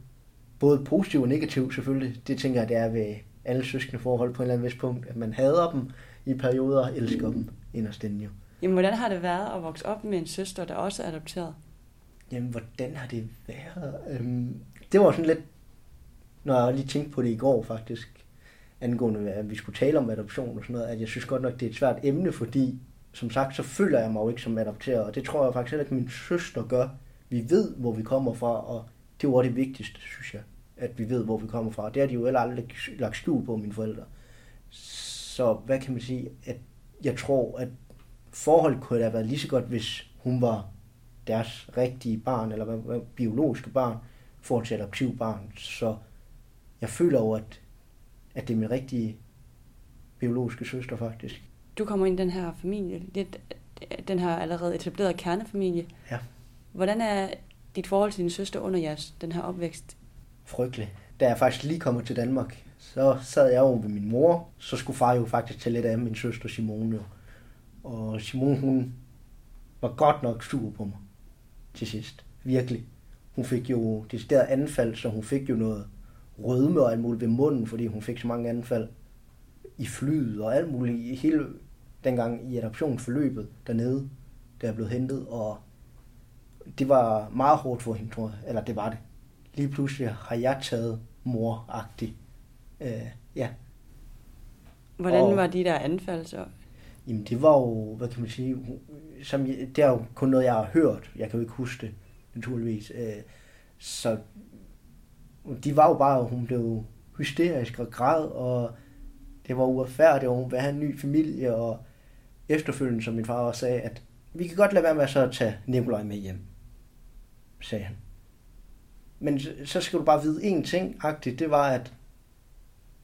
Både positiv og negativ selvfølgelig. Det tænker jeg, det er ved alle søskende forhold på en eller anden vis punkt, at man hader dem i perioder og elsker dem inderst inde jo. Jamen, hvordan har det været at vokse op med en søster, der også er adopteret? Jamen, hvordan har det været? Øhm, det var sådan lidt, når jeg lige tænkte på det i går faktisk, angående at vi skulle tale om adoption og sådan noget, at jeg synes godt nok, det er et svært emne, fordi som sagt, så føler jeg mig jo ikke som adopteret, og det tror jeg faktisk heller ikke, min søster gør. Vi ved, hvor vi kommer fra, og det var det vigtigste, synes jeg, at vi ved, hvor vi kommer fra. Det har de jo heller aldrig lagt skjul på, mine forældre. Så hvad kan man sige, at jeg tror, at forholdet kunne have været lige så godt, hvis hun var deres rigtige barn, eller hvad, biologiske barn, for til adoptiv barn. Så jeg føler jo, at, at det er min rigtige biologiske søster faktisk. Du kommer ind i den her familie, lidt, den her allerede etablerede kernefamilie. Ja. Hvordan er dit forhold til din søster under jeres, den her opvækst? Frygtelig. Da jeg faktisk lige kom til Danmark, så sad jeg jo ved min mor, så skulle far jo faktisk tage lidt af min søster Simone. Og Simone, hun var godt nok sur på mig til sidst. Virkelig. Hun fik jo decideret anfald, så hun fik jo noget rødme og alt muligt ved munden, fordi hun fik så mange anfald i flyet og alt muligt i hele dengang i adoptionsforløbet dernede, da jeg blev hentet, og det var meget hårdt for hende, tror jeg. Eller det var det. Lige pludselig har jeg taget mor-agtig. Øh, ja. Hvordan Og- var de der anfald så? Jamen det var jo, hvad kan man sige, som, det er jo kun noget, jeg har hørt. Jeg kan jo ikke huske det, naturligvis. Øh, så de var jo bare, hun blev hysterisk og græd, og det var uretfærdigt, og hun ville have en ny familie, og efterfølgende, som min far også sagde, at vi kan godt lade være med så at tage Nikolaj med hjem, sagde han. Men så skal du bare vide én ting, agtigt, det var, at,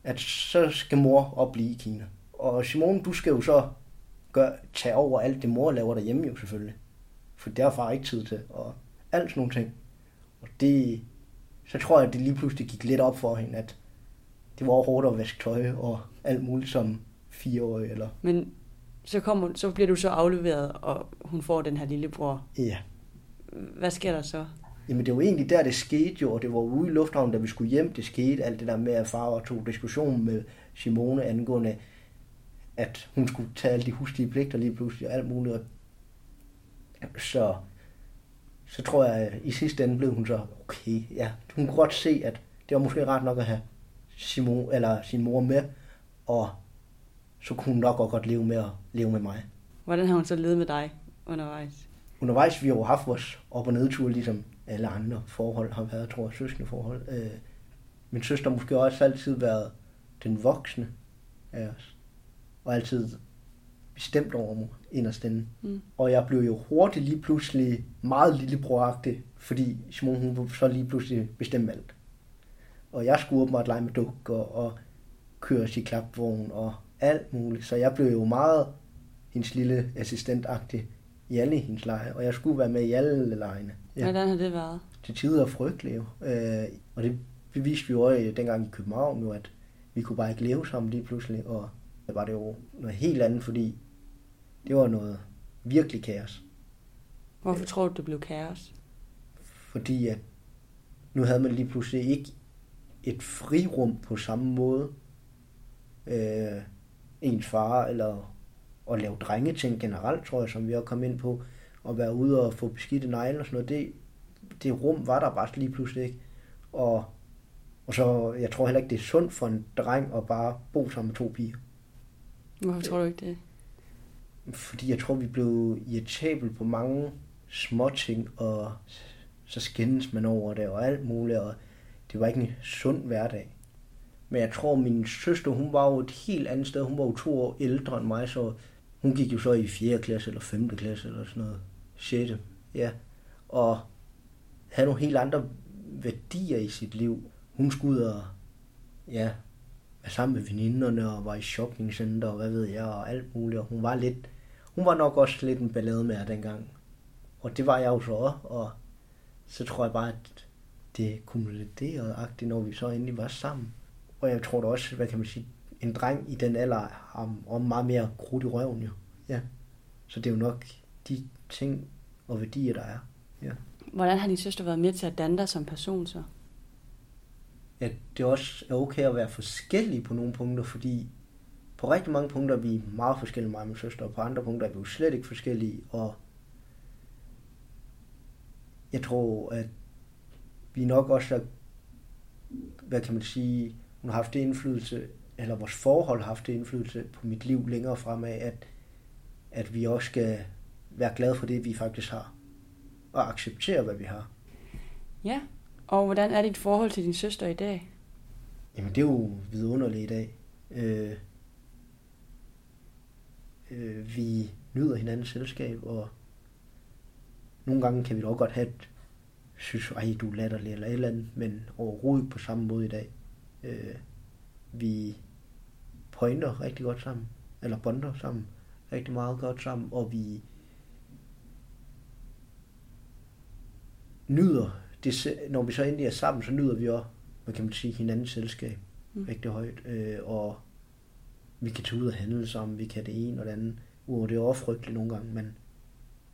at så skal mor op blive i Kina. Og Simone, du skal jo så gør, tage over alt det, mor laver derhjemme jo selvfølgelig. For der er far ikke tid til, og alt sådan nogle ting. Og det, så tror jeg, at det lige pludselig gik lidt op for hende, at det var hårdt at vaske tøj og alt muligt som fireårig. Eller... Men så, kommer, så bliver du så afleveret, og hun får den her lillebror. Ja. Hvad sker der så? Jamen det var egentlig der, det skete jo, og det var ude i lufthavnen, da vi skulle hjem, det skete alt det der med, at far og tog diskussion med Simone angående, at hun skulle tage alle de huslige pligter lige pludselig og alt muligt. Og så, så tror jeg, at i sidste ende blev hun så, okay, ja, hun kunne godt se, at det var måske ret nok at have Simon, eller sin mor med, og så kunne hun nok også godt leve med at leve med mig. Hvordan har hun så levet med dig undervejs? Undervejs, vi har jo haft vores op- og nedtur, ligesom alle andre forhold har været, tror jeg, søskende forhold. Øh, min søster måske også altid været den voksne af os, og altid bestemt over mig inderst inde. Mm. Og jeg blev jo hurtigt lige pludselig meget lillebroragtig, fordi Simon hun så lige pludselig bestemt alt. Og jeg skulle åbenbart lege med dukker og køre i klapvogn og alt muligt. Så jeg blev jo meget hendes lille assistentagtig i alle hendes lege, og jeg skulle være med i alle lejene. Ja. Hvordan har det været? Til tider frygteligt jo. Øh, og det beviste vi jo også dengang i København jo, at vi kunne bare ikke leve sammen lige pludselig, og der var det jo noget helt andet, fordi det var noget virkelig kaos. Hvorfor tror du, det blev kaos? Fordi at nu havde man lige pludselig ikke et frirum på samme måde. Øh, ens far, eller at lave drengeting generelt, tror jeg, som vi har kommet ind på, og være ude og få beskidte negle og sådan noget, det, det rum var der bare lige pludselig ikke. Og, og så, jeg tror heller ikke, det er sundt for en dreng at bare bo sammen med to piger. Hvorfor tror du ikke det? Fordi jeg tror, vi blev irritabel på mange små ting, og så skændes man over det og alt muligt, og det var ikke en sund hverdag. Men jeg tror, min søster, hun var jo et helt andet sted. Hun var jo to år ældre end mig, så hun gik jo så i 4. klasse eller 5. klasse eller sådan noget. 6. Ja. Og havde nogle helt andre værdier i sit liv. Hun skulle ud og ja, være sammen med veninderne og var i shoppingcenter og hvad ved jeg og alt muligt. Og hun var lidt, hun var nok også lidt en ballade med dengang. Og det var jeg jo så også, og så tror jeg bare, at det kumulerede-agtigt, når vi så endelig var sammen. Og jeg tror da også, hvad kan man sige, en dreng i den alder har, har meget mere krudt i røven jo. Ja. Så det er jo nok de ting og værdier, der er. Ja. Hvordan har din søster været med til at danne dig som person så? Ja, det er også okay at være forskellige på nogle punkter, fordi på rigtig mange punkter er vi meget forskellige, mig og min søster, og på andre punkter er vi jo slet ikke forskellige, og jeg tror, at vi nok også er, hvad kan man sige, hun har haft det indflydelse, eller vores forhold har haft det indflydelse på mit liv længere fremad, at, at vi også skal være glade for det, vi faktisk har, og acceptere, hvad vi har. Ja, og hvordan er dit forhold til din søster i dag? Jamen, det er jo vidunderligt i dag. Øh, øh, vi nyder hinandens selskab, og nogle gange kan vi dog godt have et, synes, ej, du er latterlig eller et eller andet, men overhovedet ikke på samme måde i dag. Øh, vi pointer rigtig godt sammen, eller bonder sammen rigtig meget godt sammen, og vi nyder, det, når vi så endelig er sammen, så nyder vi også, hvad kan man sige, hinandens selskab mm. rigtig højt, øh, og vi kan tage ud og handle sammen, vi kan det ene og det andet. Uh, det er også frygteligt nogle gange, men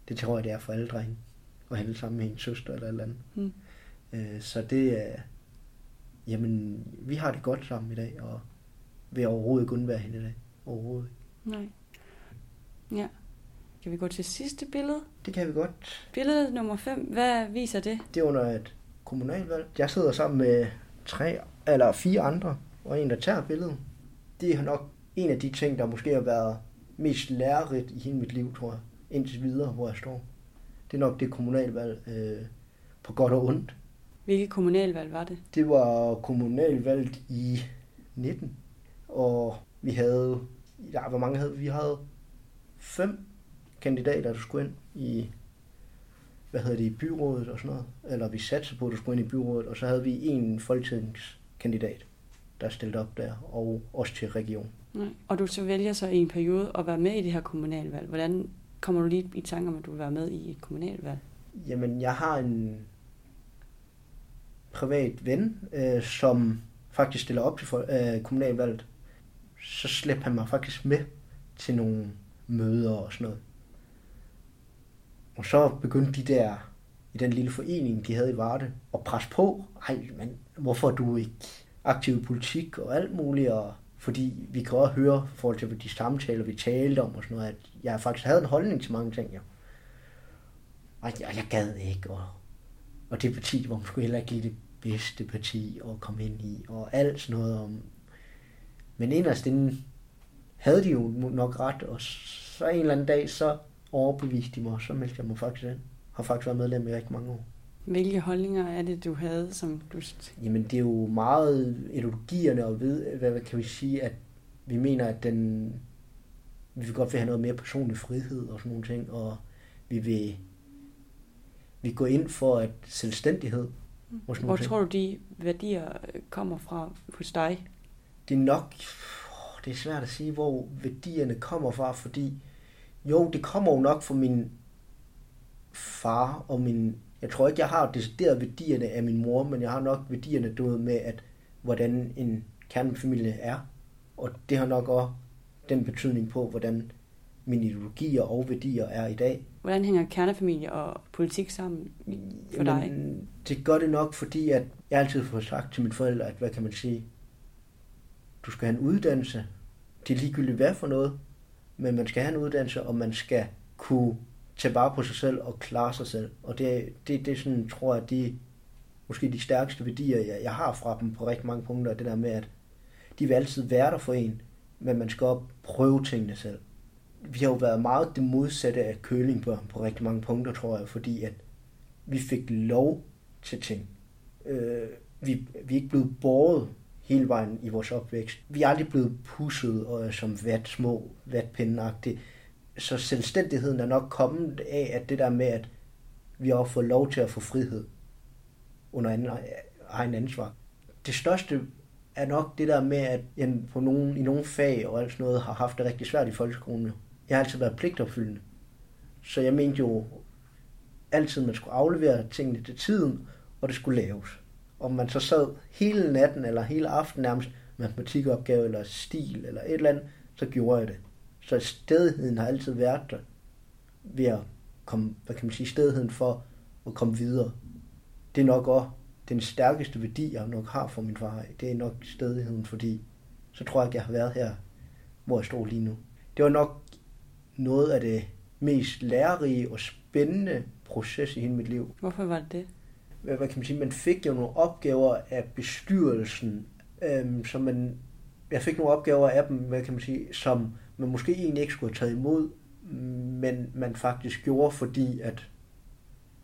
det tror jeg, det er for alle drenge at handle sammen med en søster eller et eller andet. Mm. Øh, så det er, jamen, vi har det godt sammen i dag, og vil overhovedet ikke undvære hende i dag. Overhovedet ikke. Nej. Ja. Kan vi gå til sidste billede? Det kan vi godt. Billede nummer 5, hvad viser det? Det er under et kommunalvalg. Jeg sidder sammen med tre eller fire andre, og en, der tager billedet. Det er nok en af de ting, der måske har været mest lærerigt i hele mit liv, tror jeg, indtil videre, hvor jeg står. Det er nok det kommunalvalg øh, på godt og ondt. Hvilket kommunalvalg var det? Det var kommunalvalget i 19, og vi havde, ja, hvor mange havde vi? Vi havde fem kandidater, der skulle ind i, hvad hedder det, i byrådet og sådan noget. Eller vi satte på, at der skulle ind i byrådet, og så havde vi en folketingskandidat, der stillede op der, og også til region. Nej. Og du så vælger så i en periode at være med i det her kommunalvalg. Hvordan kommer du lige i tanke om, at du vil være med i et kommunalvalg? Jamen, jeg har en privat ven, øh, som faktisk stiller op til øh, kommunalvalget. Så slæber han mig faktisk med til nogle møder og sådan noget. Og så begyndte de der, i den lille forening, de havde i Varde, at presse på. Ej, men hvorfor er du ikke aktiv i politik og alt muligt? Og fordi vi kan også høre, i forhold til de samtaler, vi talte om og sådan noget, at jeg faktisk havde en holdning til mange ting, jo. Og jeg, jeg gad ikke, og, og det parti hvor man skulle heller ikke lide det bedste parti at komme ind i, og alt sådan noget om... Men inderst inden havde de jo nok ret, og så en eller anden dag, så overbeviste de mig, så meldte jeg mig faktisk ind. Har faktisk været medlem i rigtig mange år. Hvilke holdninger er det, du havde, som du... Jamen, det er jo meget ideologierne og ved, hvad kan vi sige, at vi mener, at den, vi vil godt vil have noget mere personlig frihed og sådan nogle ting, og vi vil vi går ind for at selvstændighed. Hvor tror du, de værdier kommer fra hos dig? Det er nok, det er svært at sige, hvor værdierne kommer fra, fordi jo, det kommer jo nok fra min far og min... Jeg tror ikke, jeg har decideret værdierne af min mor, men jeg har nok værdierne du med, at hvordan en kernefamilie er. Og det har nok også den betydning på, hvordan mine ideologier og værdier er i dag. Hvordan hænger kernefamilie og politik sammen for Jamen, dig? Det gør det nok, fordi at jeg altid får sagt til mine forældre, at hvad kan man sige, du skal have en uddannelse. Det er ligegyldigt hvad for noget, men man skal have en uddannelse, og man skal kunne tage vare på sig selv og klare sig selv. Og det, det, det sådan, tror jeg, de måske de stærkeste værdier, jeg, jeg har fra dem på rigtig mange punkter, det der med, at de vil altid være der for en, men man skal også prøve tingene selv. Vi har jo været meget det modsatte af kølingbørn på rigtig mange punkter, tror jeg, fordi at vi fik lov til ting. Øh, vi, vi er ikke blevet båret hele vejen i vores opvækst. Vi er aldrig blevet pusset og som vat, små vatpindeagtigt. Så selvstændigheden er nok kommet af, at det der med, at vi har fået lov til at få frihed under anden, egen ansvar. Det største er nok det der med, at jeg på nogen, i nogle fag og alt sådan noget har haft det rigtig svært i folkeskolen. Jeg har altid været pligtopfyldende. Så jeg mente jo altid, at man skulle aflevere tingene til tiden, og det skulle laves om man så sad hele natten eller hele aftenen nærmest matematikopgave eller stil eller et eller andet, så gjorde jeg det. Så stedigheden har altid været der ved at komme, hvad kan man sige, stedigheden for at komme videre. Det er nok også den stærkeste værdi, jeg nok har for min far. Det er nok stedigheden, fordi så tror jeg, at jeg har været her, hvor jeg står lige nu. Det var nok noget af det mest lærerige og spændende proces i hele mit liv. Hvorfor var det det? hvad, hvad kan man sige, man fik jo nogle opgaver af bestyrelsen, øhm, som man, jeg fik nogle opgaver af dem, hvad kan man sige, som man måske egentlig ikke skulle have taget imod, men man faktisk gjorde, fordi at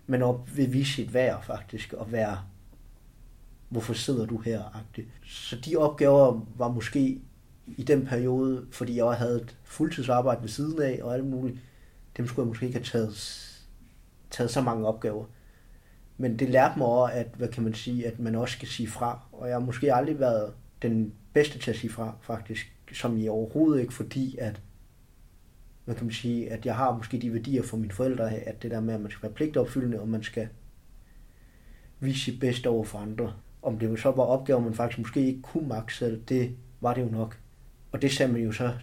man op vil vise sit værd faktisk, og være, hvorfor sidder du her? -agtigt. Så de opgaver var måske i den periode, fordi jeg havde et fuldtidsarbejde ved siden af og alt muligt, dem skulle jeg måske ikke have taget, taget så mange opgaver. Men det lærte mig også, at, hvad kan man sige, at man også skal sige fra. Og jeg har måske aldrig været den bedste til at sige fra, faktisk. Som i overhovedet ikke, fordi at, hvad kan man sige, at jeg har måske de værdier for mine forældre, at det der med, at man skal være pligtopfyldende, og man skal vise sit bedste over for andre. Om det så var opgaver, man faktisk måske ikke kunne magt selv, det var det jo nok. Og det sagde man jo så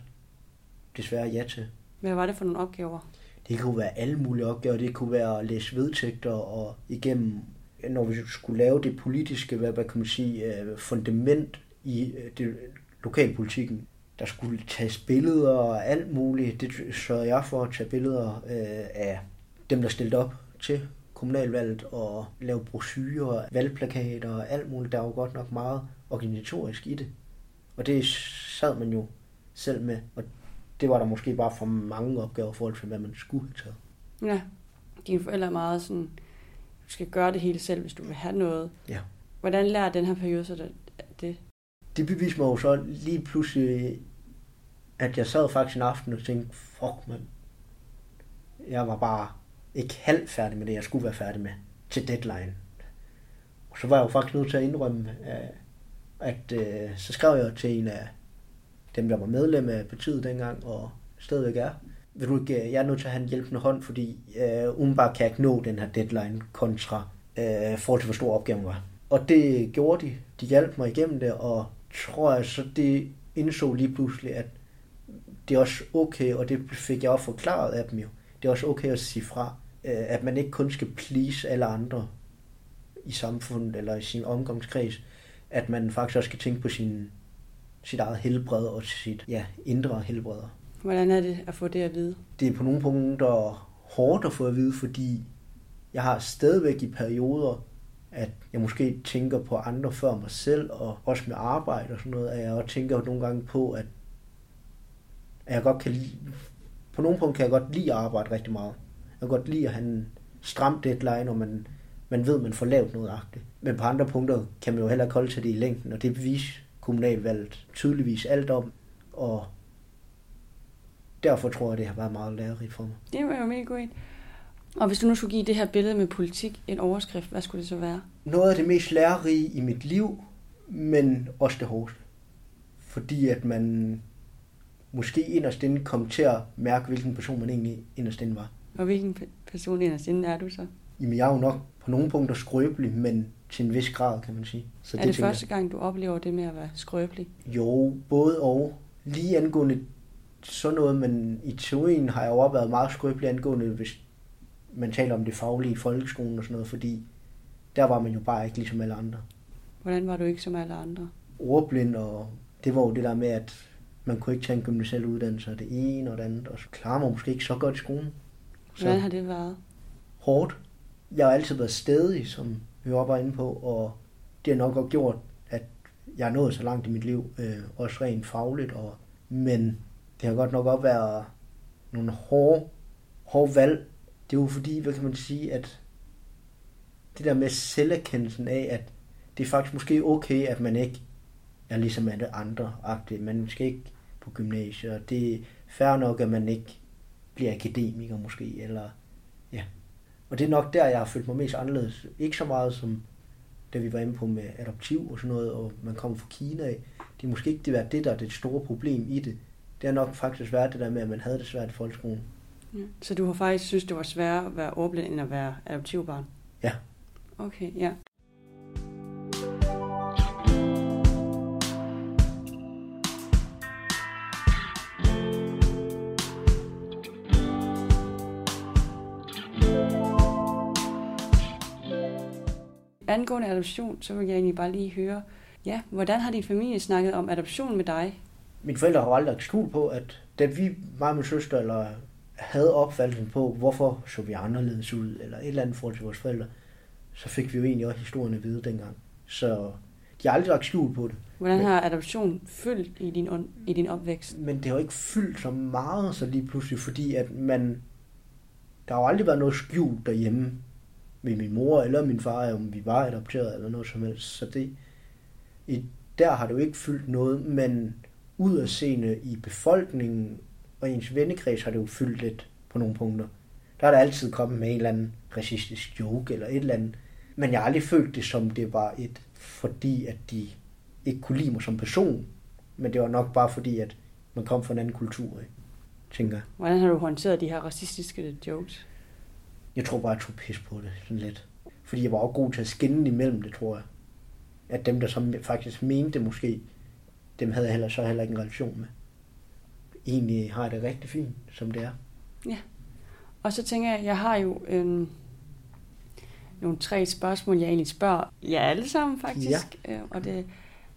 desværre ja til. Hvad var det for nogle opgaver? Det kunne være alle mulige opgaver. Det kunne være at læse vedtægter og igennem, når vi skulle lave det politiske, hvad, hvad kan man sige, øh, fundament i øh, det, lokalpolitikken. Der skulle tages billeder og alt muligt. Det sørgede jeg for at tage billeder øh, af dem, der stillede op til kommunalvalget og lave brochurer, valgplakater og alt muligt. Der var godt nok meget organisatorisk i det. Og det sad man jo selv med. Og det var der måske bare for mange opgaver i forhold til, hvad man skulle have taget. Ja, dine forældre er meget sådan, du skal gøre det hele selv, hvis du vil have noget. Ja. Hvordan lærer den her periode så det? det? Det beviste mig jo så lige pludselig, at jeg sad faktisk en aften og tænkte, fuck man, jeg var bare ikke halvt færdig med det, jeg skulle være færdig med til deadline. Og så var jeg jo faktisk nødt til at indrømme, at, at øh, så skrev jeg til en af dem, der var medlem af partiet dengang, og stadigvæk er, vil du ikke, øh, jeg er nødt til at have en hjælpende hånd, fordi øh, umiddelbart kan jeg ikke nå den her deadline kontra øh, forhold til, hvor stor opgaven var. Og det gjorde de. De hjalp mig igennem det, og tror jeg, så det indså lige pludselig, at det er også okay, og det fik jeg også forklaret af dem jo. Det er også okay at sige fra, øh, at man ikke kun skal please alle andre i samfundet eller i sin omgangskreds, at man faktisk også skal tænke på sin, sit eget helbred og sit ja, indre helbred. Hvordan er det at få det at vide? Det er på nogle punkter hårdt at få at vide, fordi jeg har stadigvæk i perioder, at jeg måske tænker på andre før mig selv, og også med arbejde og sådan noget, at jeg også tænker nogle gange på, at, at jeg godt kan lide, på nogle punkter kan jeg godt lide at arbejde rigtig meget. Jeg kan godt lide at have en stram deadline, og man, man ved, at man får lavet noget agtigt. Men på andre punkter kan man jo heller ikke holde til det i længden, og det beviser kommunalvalget tydeligvis alt om, og derfor tror jeg, det har været meget lærerigt for mig. Det var jo mega godt. Og hvis du nu skulle give det her billede med politik en overskrift, hvad skulle det så være? Noget af det mest lærerige i mit liv, men også det hårdeste. Fordi at man måske inderst inde kom til at mærke, hvilken person man egentlig inderst inde var. Og hvilken person inderst inde er du så? Jamen, jeg er jo nok på nogle punkter skrøbelig, men til en vis grad, kan man sige. Så er det, det første gang, du oplever det med at være skrøbelig? Jo, både og. Lige angående sådan noget, men i teorien har jeg jo også været meget skrøbelig angående, hvis man taler om det faglige i folkeskolen og sådan noget, fordi der var man jo bare ikke ligesom alle andre. Hvordan var du ikke som alle andre? Ordblind, og det var jo det der med, at man kunne ikke tage en gymnasiel uddannelse, og det ene og det andet, og så klarer man måske ikke så godt i skolen. Så Hvordan har det været? Hårdt. Jeg har altid været stedig, som vi var inde på, og det har nok også gjort, at jeg er nået så langt i mit liv, øh, også rent fagligt, og, men det har godt nok også været nogle hårde, hårde valg. Det er jo fordi, hvad kan man sige, at det der med selverkendelsen af, at det er faktisk måske okay, at man ikke er ligesom alle andre -agtige. Man skal ikke på gymnasiet. Det er fair nok, at man ikke bliver akademiker måske, eller ja. Og det er nok der, jeg har følt mig mest anderledes. Ikke så meget som da vi var inde på med adoptiv og sådan noget, og man kommer fra Kina af. Det er måske ikke det, det der er det store problem i det det har nok faktisk været det der med, at man havde det svært i folkeskolen. Ja. Så du har faktisk synes, det var sværere at være ordblind, end at være adoptivbarn? Ja. Okay, ja. Angående adoption, så vil jeg egentlig bare lige høre, ja, hvordan har din familie snakket om adoption med dig? mine forældre har aldrig lagt skjul på, at da vi, mig og min søster, eller havde opfattelsen på, hvorfor så vi anderledes ud, eller et eller andet forhold til vores forældre, så fik vi jo egentlig også historien at vide dengang. Så de har aldrig lagt skjul på det. Hvordan har adoption fyldt i din, i din opvækst? Men det har jo ikke fyldt så meget så lige pludselig, fordi at man, der har jo aldrig været noget skjult derhjemme med min mor eller min far, om vi var adopteret eller noget som helst. Så det, i, der har det jo ikke fyldt noget, men udadseende i befolkningen og ens vennekreds har det jo fyldt lidt på nogle punkter. Der er der altid kommet med en eller anden racistisk joke eller et eller andet. Men jeg har aldrig følt det som det var et, fordi at de ikke kunne lide mig som person. Men det var nok bare fordi, at man kom fra en anden kultur, ikke? tænker jeg. Hvordan har du håndteret de her racistiske jokes? Jeg tror bare, jeg tog pis på det sådan lidt. Fordi jeg var også god til at skinne imellem det, tror jeg. At dem, der som faktisk mente måske, dem havde jeg heller, så heller ikke en relation med. Egentlig har jeg det rigtig fint, som det er. Ja. Og så tænker jeg, jeg har jo øhm, nogle tre spørgsmål, jeg egentlig spørger jer alle sammen faktisk. Ja. Øh, og det,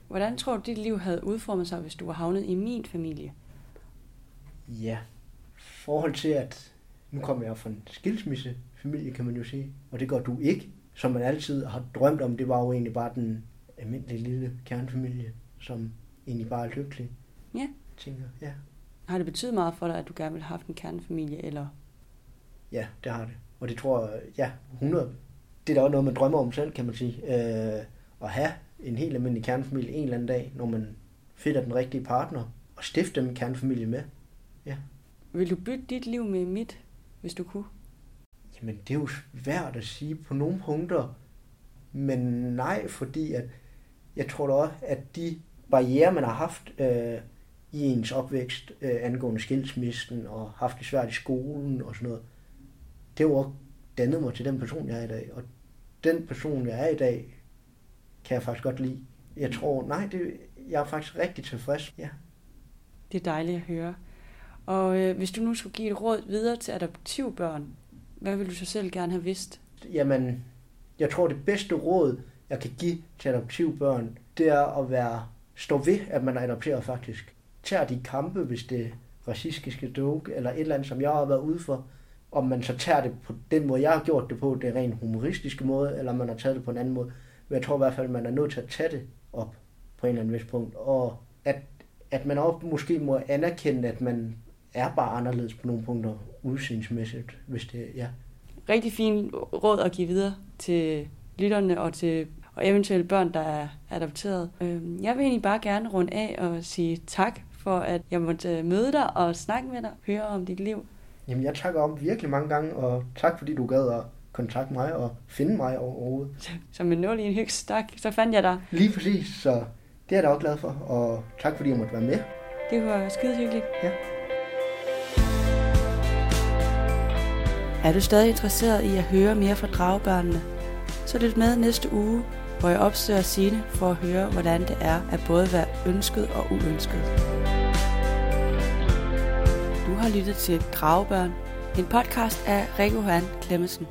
hvordan tror du, dit liv havde udformet sig, hvis du var havnet i min familie? Ja, forhold til, at nu kommer jeg fra en skilsmissefamilie, kan man jo sige, og det gør du ikke. Som man altid har drømt om, det var jo egentlig bare den almindelige lille kernefamilie, som egentlig bare er lykkelig. Ja. Tænker, ja. Har det betydet meget for dig, at du gerne vil have haft en kernefamilie, eller? Ja, det har det. Og det tror jeg, ja, 100. Det er da også noget, man drømmer om selv, kan man sige. Øh, at have en helt almindelig kernefamilie en eller anden dag, når man finder den rigtige partner, og stifte en kernefamilie med. Ja. Vil du bytte dit liv med mit, hvis du kunne? Jamen, det er jo svært at sige på nogle punkter, men nej, fordi at jeg tror da også, at de barriere, man har haft øh, i ens opvækst øh, angående skilsmissen og haft det svært i skolen og sådan noget, det har jo dannet mig til den person, jeg er i dag. Og den person, jeg er i dag, kan jeg faktisk godt lide. Jeg tror, nej, det, jeg er faktisk rigtig tilfreds. Ja. Det er dejligt at høre. Og øh, hvis du nu skulle give et råd videre til adoptivbørn, hvad vil du så selv gerne have vidst? Jamen, jeg tror, det bedste råd, jeg kan give til adoptivbørn, det er at være, stå ved, at man er adopteret faktisk. Tag de kampe, hvis det er racistiske joke, eller et eller andet, som jeg har været ude for. Om man så tager det på den måde, jeg har gjort det på, det er rent humoristiske måde, eller man har taget det på en anden måde. Men jeg tror i hvert fald, at man er nødt til at tage det op på en eller anden vis punkt. Og at, at man også måske må anerkende, at man er bare anderledes på nogle punkter udseendsmæssigt, hvis det ja. Rigtig fin råd at give videre til lytterne og til og eventuelle børn, der er adopteret. Øhm, jeg vil egentlig bare gerne runde af og sige tak for, at jeg måtte møde dig og snakke med dig, høre om dit liv. Jamen, jeg takker om virkelig mange gange, og tak fordi du gad at kontakte mig og finde mig overhovedet. [laughs] Som en nul i en hygstak, så fandt jeg dig. Lige præcis, så det er jeg da også glad for, og tak fordi jeg måtte være med. Det var skide hyggeligt. Ja. Er du stadig interesseret i at høre mere fra dragebørnene? Så lyt med næste uge, hvor jeg opsøger Signe for at høre, hvordan det er at både være ønsket og uønsket. Du har lyttet til Dragebørn, en podcast af Rikke Johan Klemmensen.